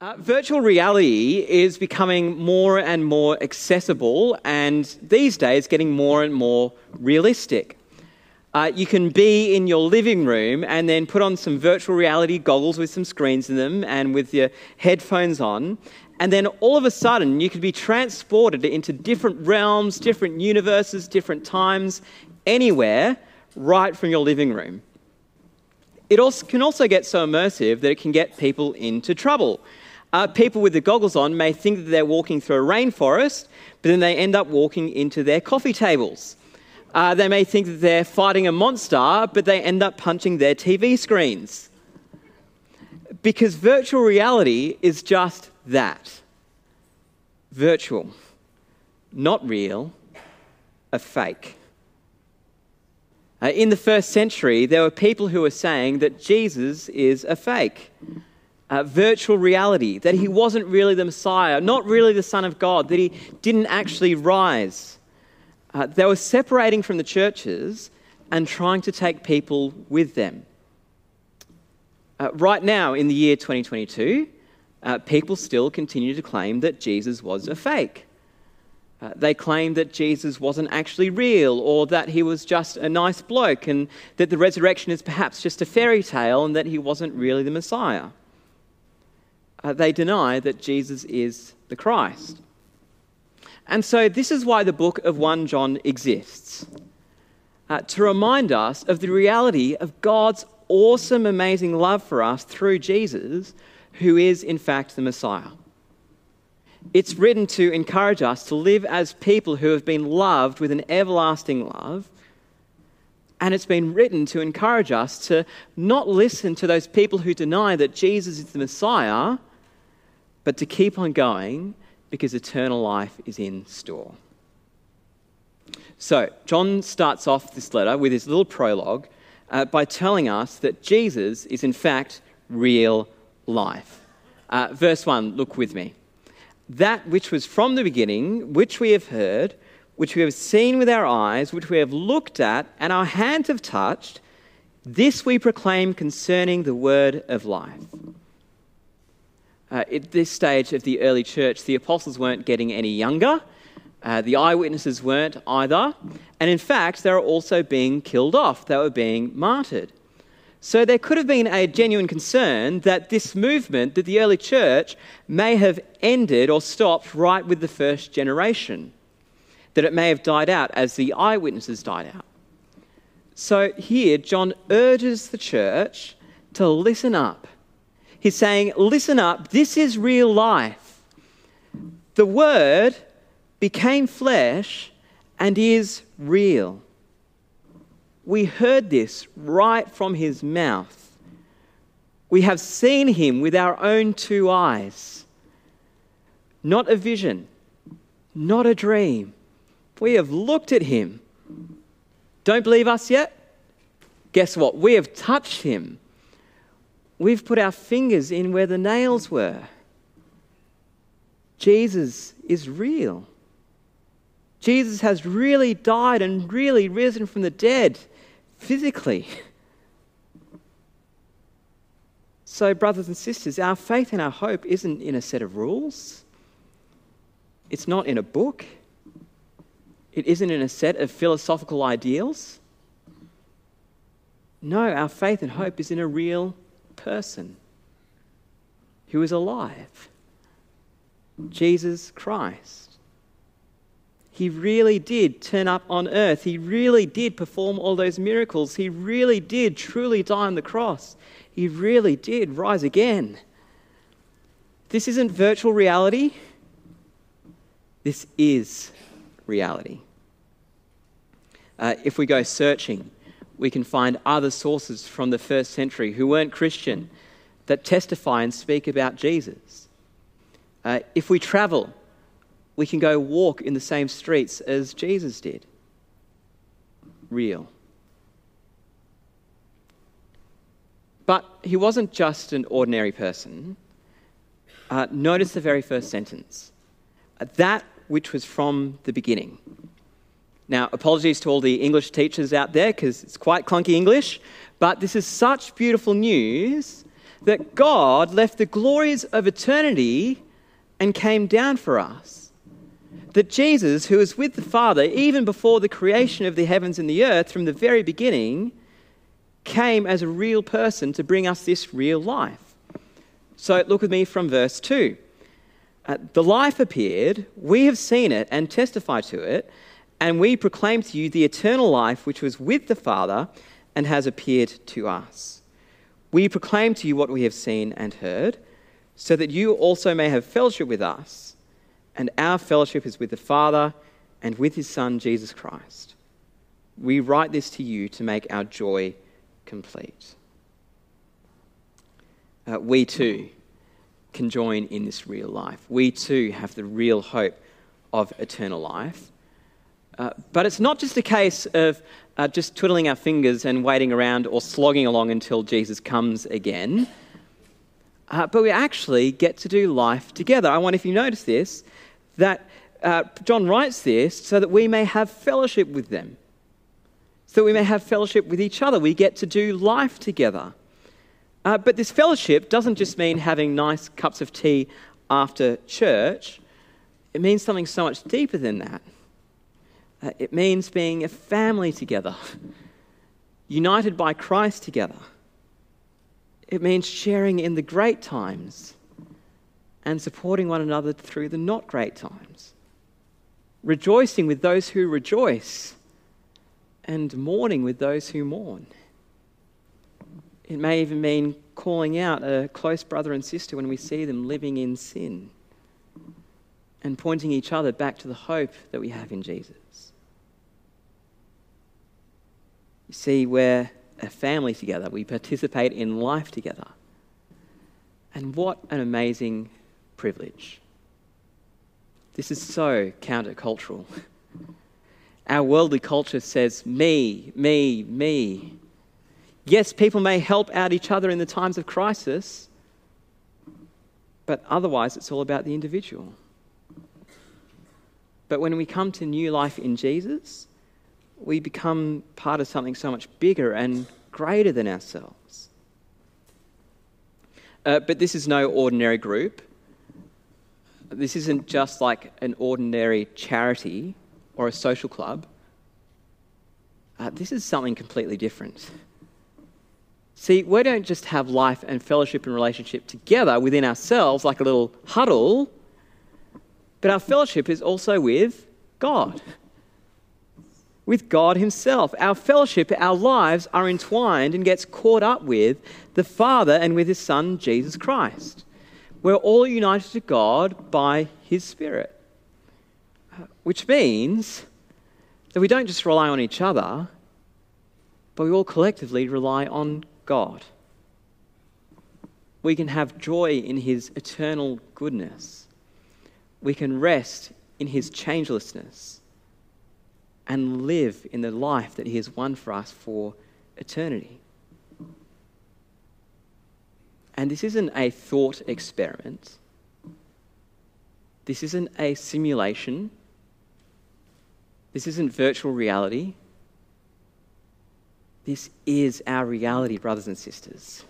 Uh, virtual reality is becoming more and more accessible and these days getting more and more realistic. Uh, you can be in your living room and then put on some virtual reality goggles with some screens in them and with your headphones on, and then all of a sudden you could be transported into different realms, different universes, different times, anywhere, right from your living room. It also, can also get so immersive that it can get people into trouble. Uh, people with the goggles on may think that they're walking through a rainforest, but then they end up walking into their coffee tables. Uh, they may think that they're fighting a monster, but they end up punching their TV screens. Because virtual reality is just that virtual, not real, a fake. Uh, in the first century, there were people who were saying that Jesus is a fake uh, virtual reality, that he wasn't really the Messiah, not really the Son of God, that he didn't actually rise. Uh, they were separating from the churches and trying to take people with them. Uh, right now, in the year 2022, uh, people still continue to claim that Jesus was a fake. Uh, they claim that Jesus wasn't actually real, or that he was just a nice bloke, and that the resurrection is perhaps just a fairy tale, and that he wasn't really the Messiah uh, they deny that Jesus is the Christ. And so, this is why the book of 1 John exists uh, to remind us of the reality of God's awesome, amazing love for us through Jesus, who is, in fact, the Messiah. It's written to encourage us to live as people who have been loved with an everlasting love. And it's been written to encourage us to not listen to those people who deny that Jesus is the Messiah, but to keep on going because eternal life is in store. So, John starts off this letter with his little prologue uh, by telling us that Jesus is, in fact, real life. Uh, verse 1, look with me. That which was from the beginning, which we have heard, which we have seen with our eyes, which we have looked at, and our hands have touched, this we proclaim concerning the word of life. Uh, at this stage of the early church, the apostles weren't getting any younger. Uh, the eyewitnesses weren't either. And in fact, they were also being killed off, they were being martyred. So there could have been a genuine concern that this movement, that the early church, may have ended or stopped right with the first generation, that it may have died out as the eyewitnesses died out. So here, John urges the church to listen up He's saying, listen up, this is real life. The Word became flesh and is real. We heard this right from his mouth. We have seen him with our own two eyes. Not a vision, not a dream. We have looked at him. Don't believe us yet? Guess what? We have touched him We've put our fingers in where the nails were. Jesus is real. Jesus has really died and really risen from the dead physically. So, brothers and sisters, our faith and our hope isn't in a set of rules, it's not in a book, it isn't in a set of philosophical ideals. No, our faith and hope is in a real person who is alive Jesus Christ. He really did turn up on earth. He really did perform all those miracles. He really did truly die on the cross. He really did rise again. This isn't virtual reality. This is reality. Uh, if we go searching we can find other sources from the first century who weren't Christian that testify and speak about Jesus. Uh, if we travel, we can go walk in the same streets as Jesus did. Real. But he wasn't just an ordinary person. Uh, notice the very first sentence that which was from the beginning. Now, apologies to all the English teachers out there because it's quite clunky English, but this is such beautiful news that God left the glories of eternity and came down for us. That Jesus, who was with the Father even before the creation of the heavens and the earth from the very beginning, came as a real person to bring us this real life. So look with me from verse 2. Uh, the life appeared, we have seen it and testify to it, and we proclaim to you the eternal life which was with the Father and has appeared to us. We proclaim to you what we have seen and heard, so that you also may have fellowship with us. And our fellowship is with the Father and with his Son, Jesus Christ. We write this to you to make our joy complete. Uh, we too can join in this real life. We too have the real hope of eternal life. Uh, but it's not just a case of uh, just twiddling our fingers and waiting around or slogging along until Jesus comes again. Uh, but we actually get to do life together. I wonder if you notice this that uh, John writes this so that we may have fellowship with them, so that we may have fellowship with each other. We get to do life together. Uh, but this fellowship doesn't just mean having nice cups of tea after church, it means something so much deeper than that. Uh, it means being a family together, united by Christ together. It means sharing in the great times and supporting one another through the not great times, rejoicing with those who rejoice and mourning with those who mourn. It may even mean calling out a close brother and sister when we see them living in sin and pointing each other back to the hope that we have in Jesus. You see, we're a family together, we participate in life together. And what an amazing privilege. This is so countercultural. Our worldly culture says, me, me, me. Yes, people may help out each other in the times of crisis, but otherwise it's all about the individual. But when we come to new life in Jesus, we become part of something so much bigger and greater than ourselves. Uh, but this is no ordinary group. This isn't just like an ordinary charity or a social club. Uh, this is something completely different. See, we don't just have life and fellowship and relationship together within ourselves like a little huddle, but our fellowship is also with God. With God Himself. Our fellowship, our lives are entwined and gets caught up with the Father and with His Son, Jesus Christ. We're all united to God by His Spirit, uh, which means that we don't just rely on each other, but we all collectively rely on God. We can have joy in His eternal goodness. We can rest in His changelessness and live in the life that He has won for us for eternity. And this isn't a thought experiment. This isn't a simulation. This isn't virtual reality. This is our reality, brothers and sisters.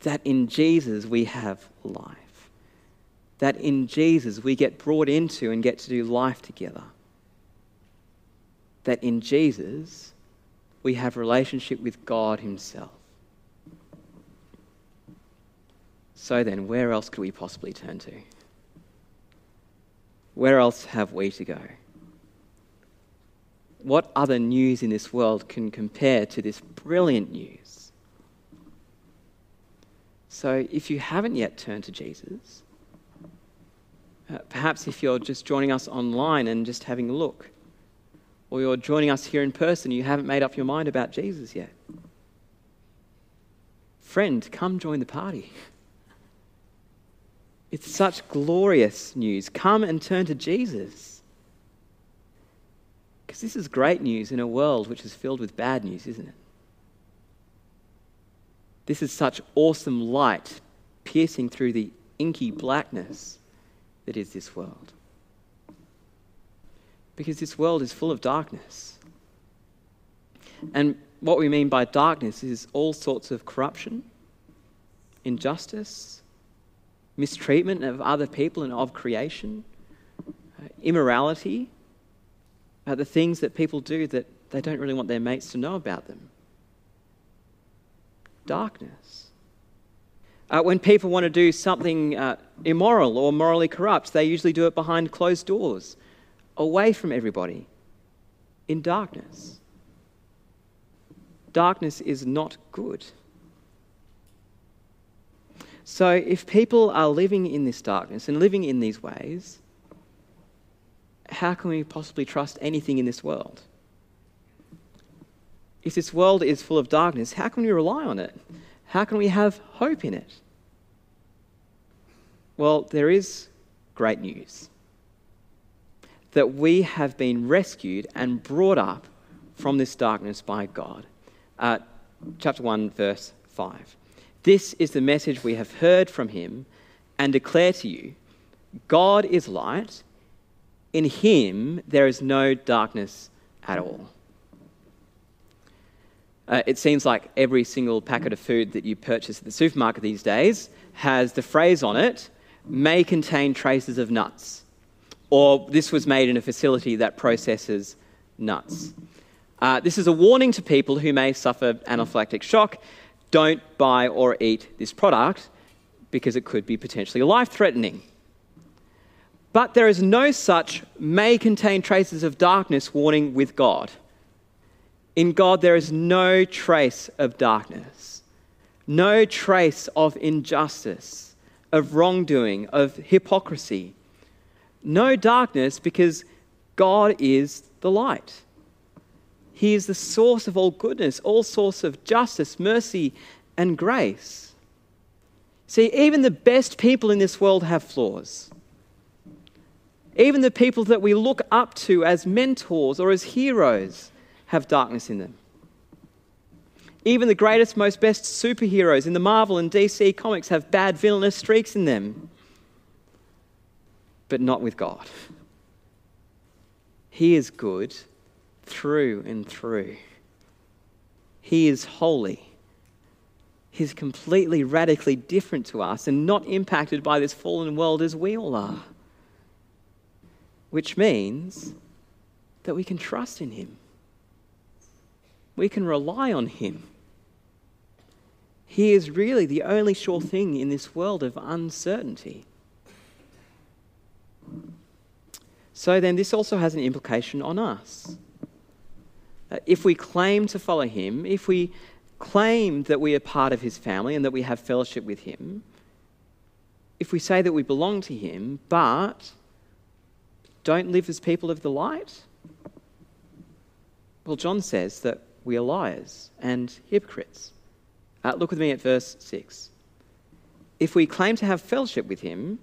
That in Jesus we have life. That in Jesus we get brought into and get to do life together. That in Jesus we have relationship with God Himself. So then, where else could we possibly turn to? Where else have we to go? what other news in this world can compare to this brilliant news? So, if you haven't yet turned to Jesus, uh, perhaps if you're just joining us online and just having a look, or you're joining us here in person, you haven't made up your mind about Jesus yet. Friend, come join the party. It's such glorious news. Come and turn to Jesus. Because this is great news in a world which is filled with bad news, isn't it? This is such awesome light piercing through the inky blackness that is this world. Because this world is full of darkness. And what we mean by darkness is all sorts of corruption, injustice, mistreatment of other people and of creation, uh, immorality, uh, the things that people do that they don't really want their mates to know about them. Darkness. Uh, when people want to do something uh, immoral or morally corrupt, they usually do it behind closed doors, away from everybody, in darkness. Darkness is not good. So, if people are living in this darkness and living in these ways, how can we possibly trust anything in this world? If this world is full of darkness, how can we rely on it? How can we have hope in it? Well, there is great news that we have been rescued and brought up from this darkness by God. Uh, chapter 1, verse 5. This is the message we have heard from him and declare to you God is light. In him there is no darkness at all. Uh, it seems like every single packet of food that you purchase at the supermarket these days has the phrase on it may contain traces of nuts, or this was made in a facility that processes nuts. Uh, this is a warning to people who may suffer anaphylactic shock don't buy or eat this product because it could be potentially life threatening. But there is no such may contain traces of darkness warning with God. In God, there is no trace of darkness, no trace of injustice, of wrongdoing, of hypocrisy. No darkness because God is the light. He is the source of all goodness, all source of justice, mercy, and grace. See, even the best people in this world have flaws. Even the people that we look up to as mentors or as heroes have darkness in them. Even the greatest, most best superheroes in the Marvel and DC comics have bad villainous streaks in them. But not with God. He is good through and through. He is holy. He's completely, radically different to us and not impacted by this fallen world as we all are. Which means that we can trust in Him, we can rely on Him. He is really the only sure thing in this world of uncertainty. So then, this also has an implication on us. Uh, if we claim to follow him, if we claim that we are part of his family and that we have fellowship with him, if we say that we belong to him, but don't live as people of the light, well, John says that we are liars and hypocrites. Uh, look with me at verse 6. If we claim to have fellowship with him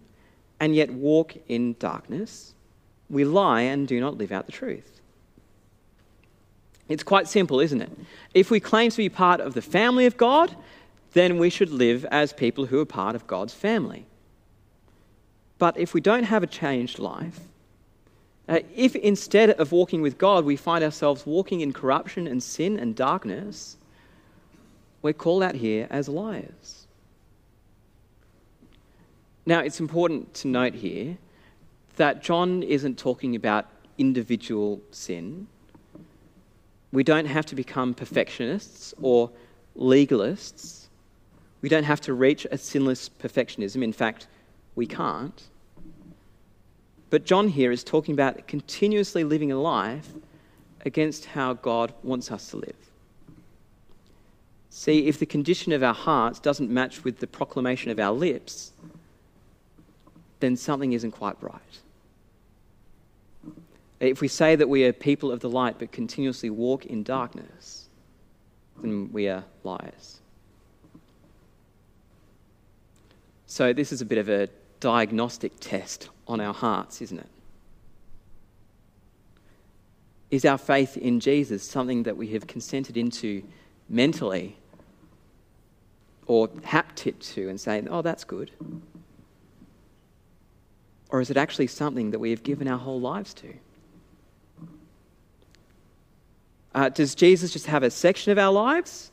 and yet walk in darkness, we lie and do not live out the truth. It's quite simple, isn't it? If we claim to be part of the family of God, then we should live as people who are part of God's family. But if we don't have a changed life, uh, if instead of walking with God, we find ourselves walking in corruption and sin and darkness, we're called out here as liars. Now, it's important to note here that John isn't talking about individual sin we don't have to become perfectionists or legalists. We don't have to reach a sinless perfectionism. In fact, we can't. But John here is talking about continuously living a life against how God wants us to live. See, if the condition of our hearts doesn't match with the proclamation of our lips, then something isn't quite right. If we say that we are people of the light but continuously walk in darkness, then we are liars. So, this is a bit of a diagnostic test on our hearts, isn't it? Is our faith in Jesus something that we have consented into mentally or happed it to and saying, oh, that's good? Or is it actually something that we have given our whole lives to? Uh, does Jesus just have a section of our lives?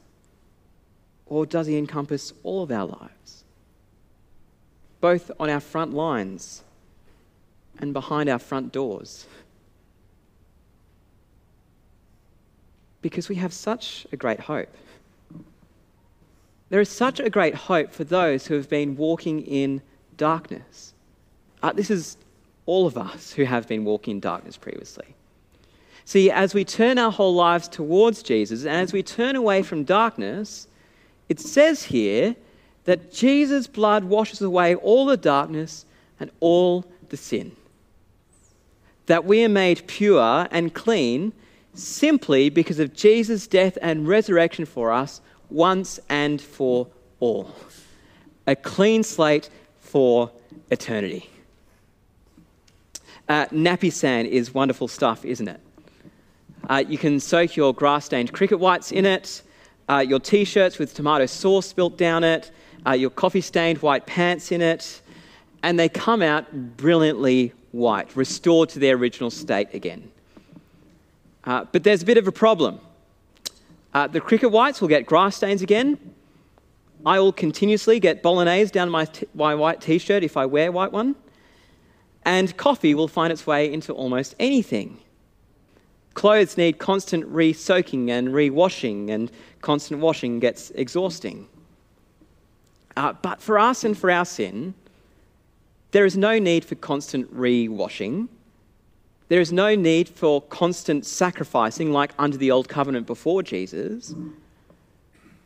Or does he encompass all of our lives? Both on our front lines and behind our front doors. Because we have such a great hope. There is such a great hope for those who have been walking in darkness. Uh, this is all of us who have been walking in darkness previously. See, as we turn our whole lives towards Jesus and as we turn away from darkness, it says here that Jesus' blood washes away all the darkness and all the sin. That we are made pure and clean simply because of Jesus' death and resurrection for us once and for all. A clean slate for eternity. Uh, Napisan is wonderful stuff, isn't it? Uh, you can soak your grass stained cricket whites in it, uh, your t shirts with tomato sauce spilt down it, uh, your coffee stained white pants in it, and they come out brilliantly white, restored to their original state again. Uh, but there's a bit of a problem. Uh, the cricket whites will get grass stains again. I will continuously get bolognese down my, t- my white t shirt if I wear white one. And coffee will find its way into almost anything. Clothes need constant re soaking and re washing, and constant washing gets exhausting. Uh, but for us and for our sin, there is no need for constant re washing there is no need for constant sacrificing like under the old covenant before Jesus,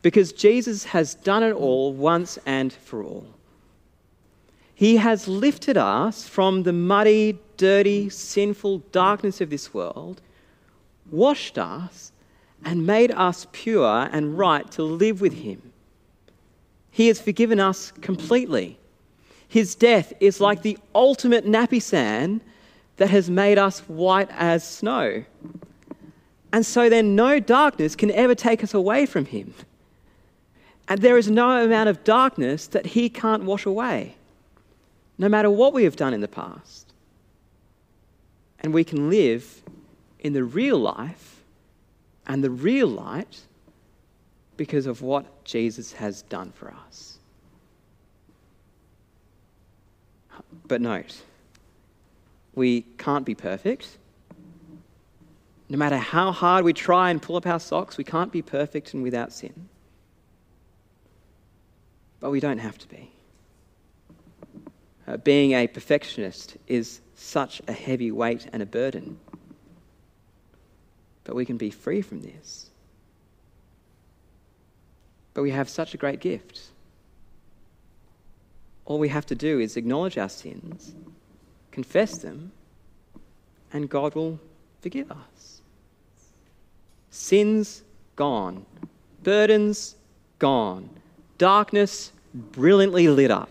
because Jesus has done it all once and for all. He has lifted us from the muddy, dirty, sinful darkness of this world, washed us, and made us pure and right to live with Him. He has forgiven us completely. His death is like the ultimate Napisan that has made us white as snow. And so then no darkness can ever take us away from him. And there is no amount of darkness that he can't wash away, no matter what we have done in the past. And we can live in the real life and the real light because of what Jesus has done for us. But note, we can't be perfect. No matter how hard we try and pull up our socks, we can't be perfect and without sin. But we don't have to be. Uh, being a perfectionist is such a heavy weight and a burden. But we can be free from this. But we have such a great gift. All we have to do is acknowledge our sins confess them, and God will forgive us. Sins gone, burdens gone, darkness brilliantly lit up,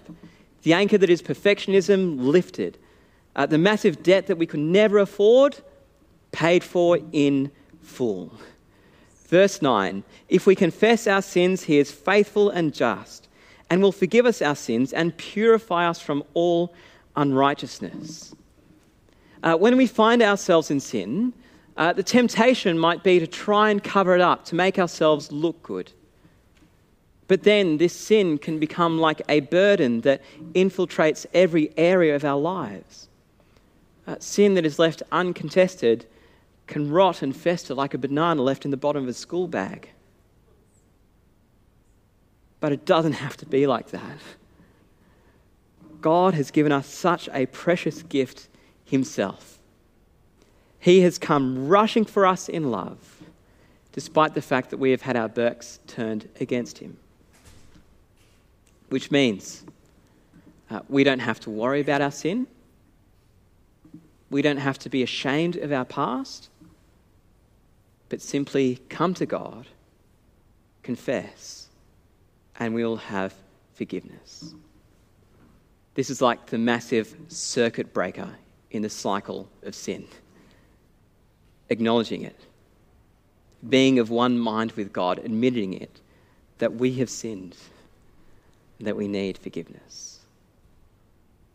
the anchor that is perfectionism lifted, uh, the massive debt that we could never afford paid for in full. Verse 9 If we confess our sins, he is faithful and just and will forgive us our sins and purify us from all unrighteousness. Uh, when we find ourselves in sin, uh, the temptation might be to try and cover it up, to make ourselves look good. But then this sin can become like a burden that infiltrates every area of our lives. Uh, sin that is left uncontested can rot and fester like a banana left in the bottom of a school bag. But it doesn't have to be like that. God has given us such a precious gift Himself. He has come rushing for us in love, despite the fact that we have had our backs turned against Him. Which means uh, we don't have to worry about our sin. We don't have to be ashamed of our past, but simply come to God, confess, and we'll have forgiveness. This is like the massive circuit breaker in the cycle of sin. Acknowledging it, being of one mind with God, admitting it, that we have sinned, that we need forgiveness.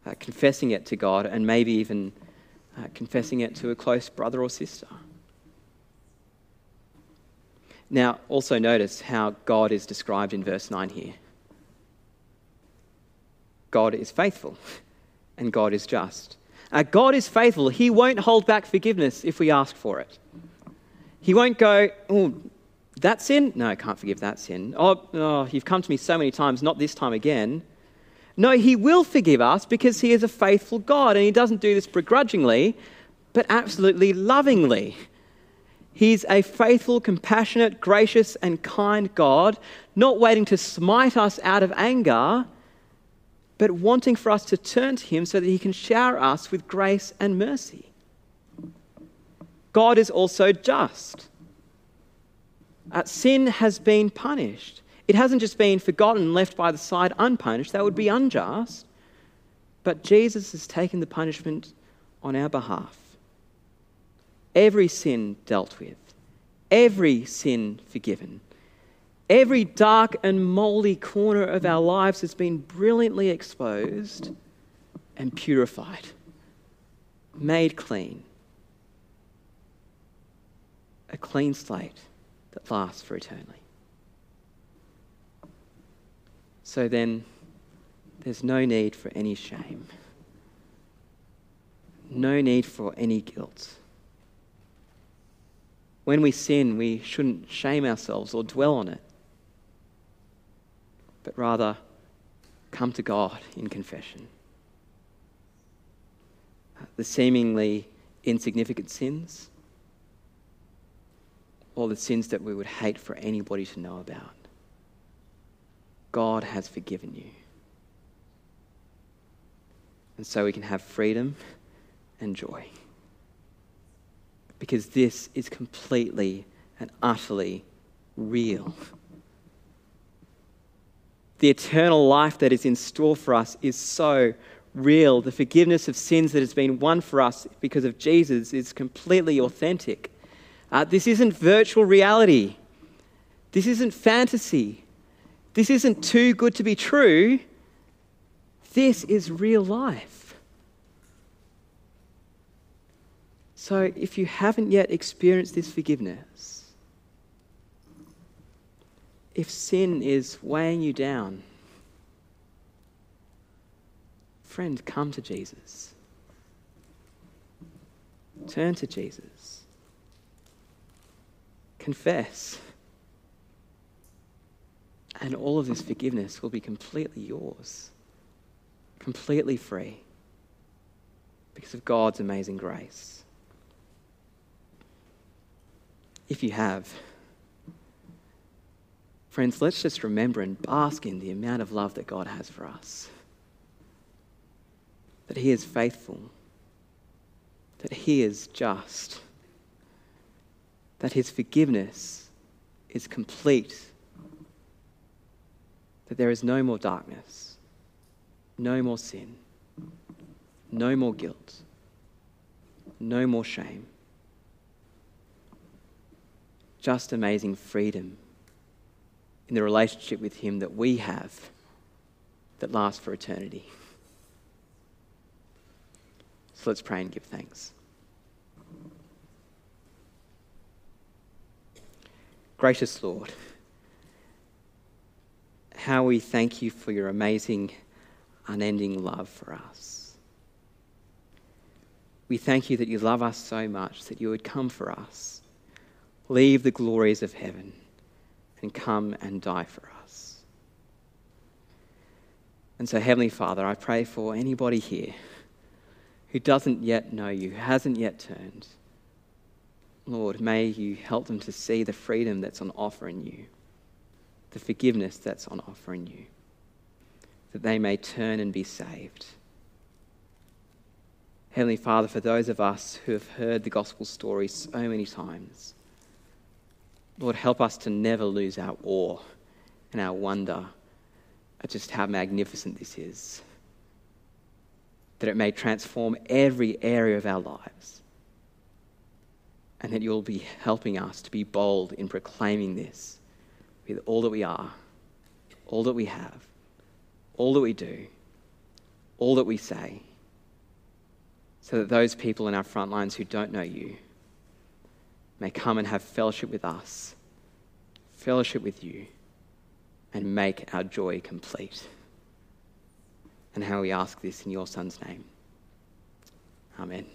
Uh, confessing it to God, and maybe even uh, confessing it to a close brother or sister. Now, also notice how God is described in verse 9 here. God is faithful and God is just. Uh, God is faithful. He won't hold back forgiveness if we ask for it. He won't go, oh, that sin? No, I can't forgive that sin. Oh, oh, you've come to me so many times, not this time again. No, He will forgive us because He is a faithful God and He doesn't do this begrudgingly, but absolutely lovingly. He's a faithful, compassionate, gracious, and kind God, not waiting to smite us out of anger, but wanting for us to turn to Him so that He can shower us with grace and mercy. God is also just. Uh, sin has been punished. It hasn't just been forgotten, left by the side unpunished. That would be unjust. But Jesus has taken the punishment on our behalf. Every sin dealt with, every sin forgiven. Every dark and mouldy corner of our lives has been brilliantly exposed and purified, made clean. A clean slate that lasts for eternity. So then, there's no need for any shame, no need for any guilt. When we sin, we shouldn't shame ourselves or dwell on it, but rather come to God in confession. Uh, the seemingly insignificant sins, or the sins that we would hate for anybody to know about. God has forgiven you. And so we can have freedom and joy. Because this is completely and utterly real. The eternal life that is in store for us is so real. The forgiveness of sins that has been won for us because of Jesus is completely authentic. Uh, this isn't virtual reality. This isn't fantasy. This isn't too good to be true. This is real life. So, if you haven't yet experienced this forgiveness, if sin is weighing you down, friend, come to Jesus. Turn to Jesus confess. And all of this forgiveness will be completely yours, completely free, because of God's amazing grace. If you have, friends, let's just remember and bask in the amount of love that God has for us. That He is faithful, that He is just that his forgiveness is complete, that there is no more darkness, no more sin, no more guilt, no more shame. Just amazing freedom in the relationship with Him that we have that lasts for eternity. So let's pray and give thanks. Gracious Lord, how we thank you for your amazing, unending love for us. We thank you that you love us so much that you would come for us, leave the glories of heaven, and come and die for us. And so, Heavenly Father, I pray for anybody here who doesn't yet know you, hasn't yet turned. Lord, may you help them to see the freedom that's on offer in you, the forgiveness that's on offer in you, that they may turn and be saved. Heavenly Father, for those of us who have heard the gospel story so many times, Lord, help us to never lose our awe and our wonder at just how magnificent this is. That it may transform every area of our lives and that you'll be helping us to be bold in proclaiming this with all that we are, all that we have, all that we do, all that we say, so that those people in our front lines who don't know you may come and have fellowship with us fellowship with you, and make our joy complete. And how we ask this in your Son's name. Amen.